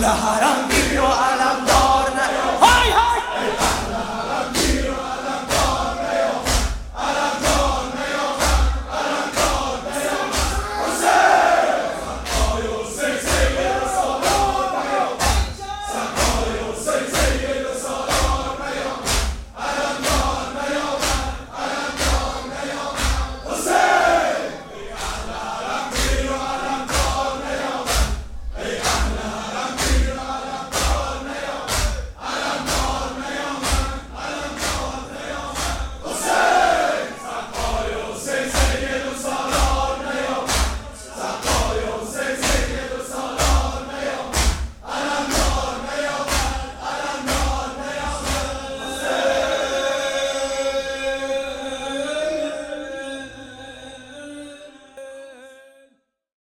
لها رنگی رو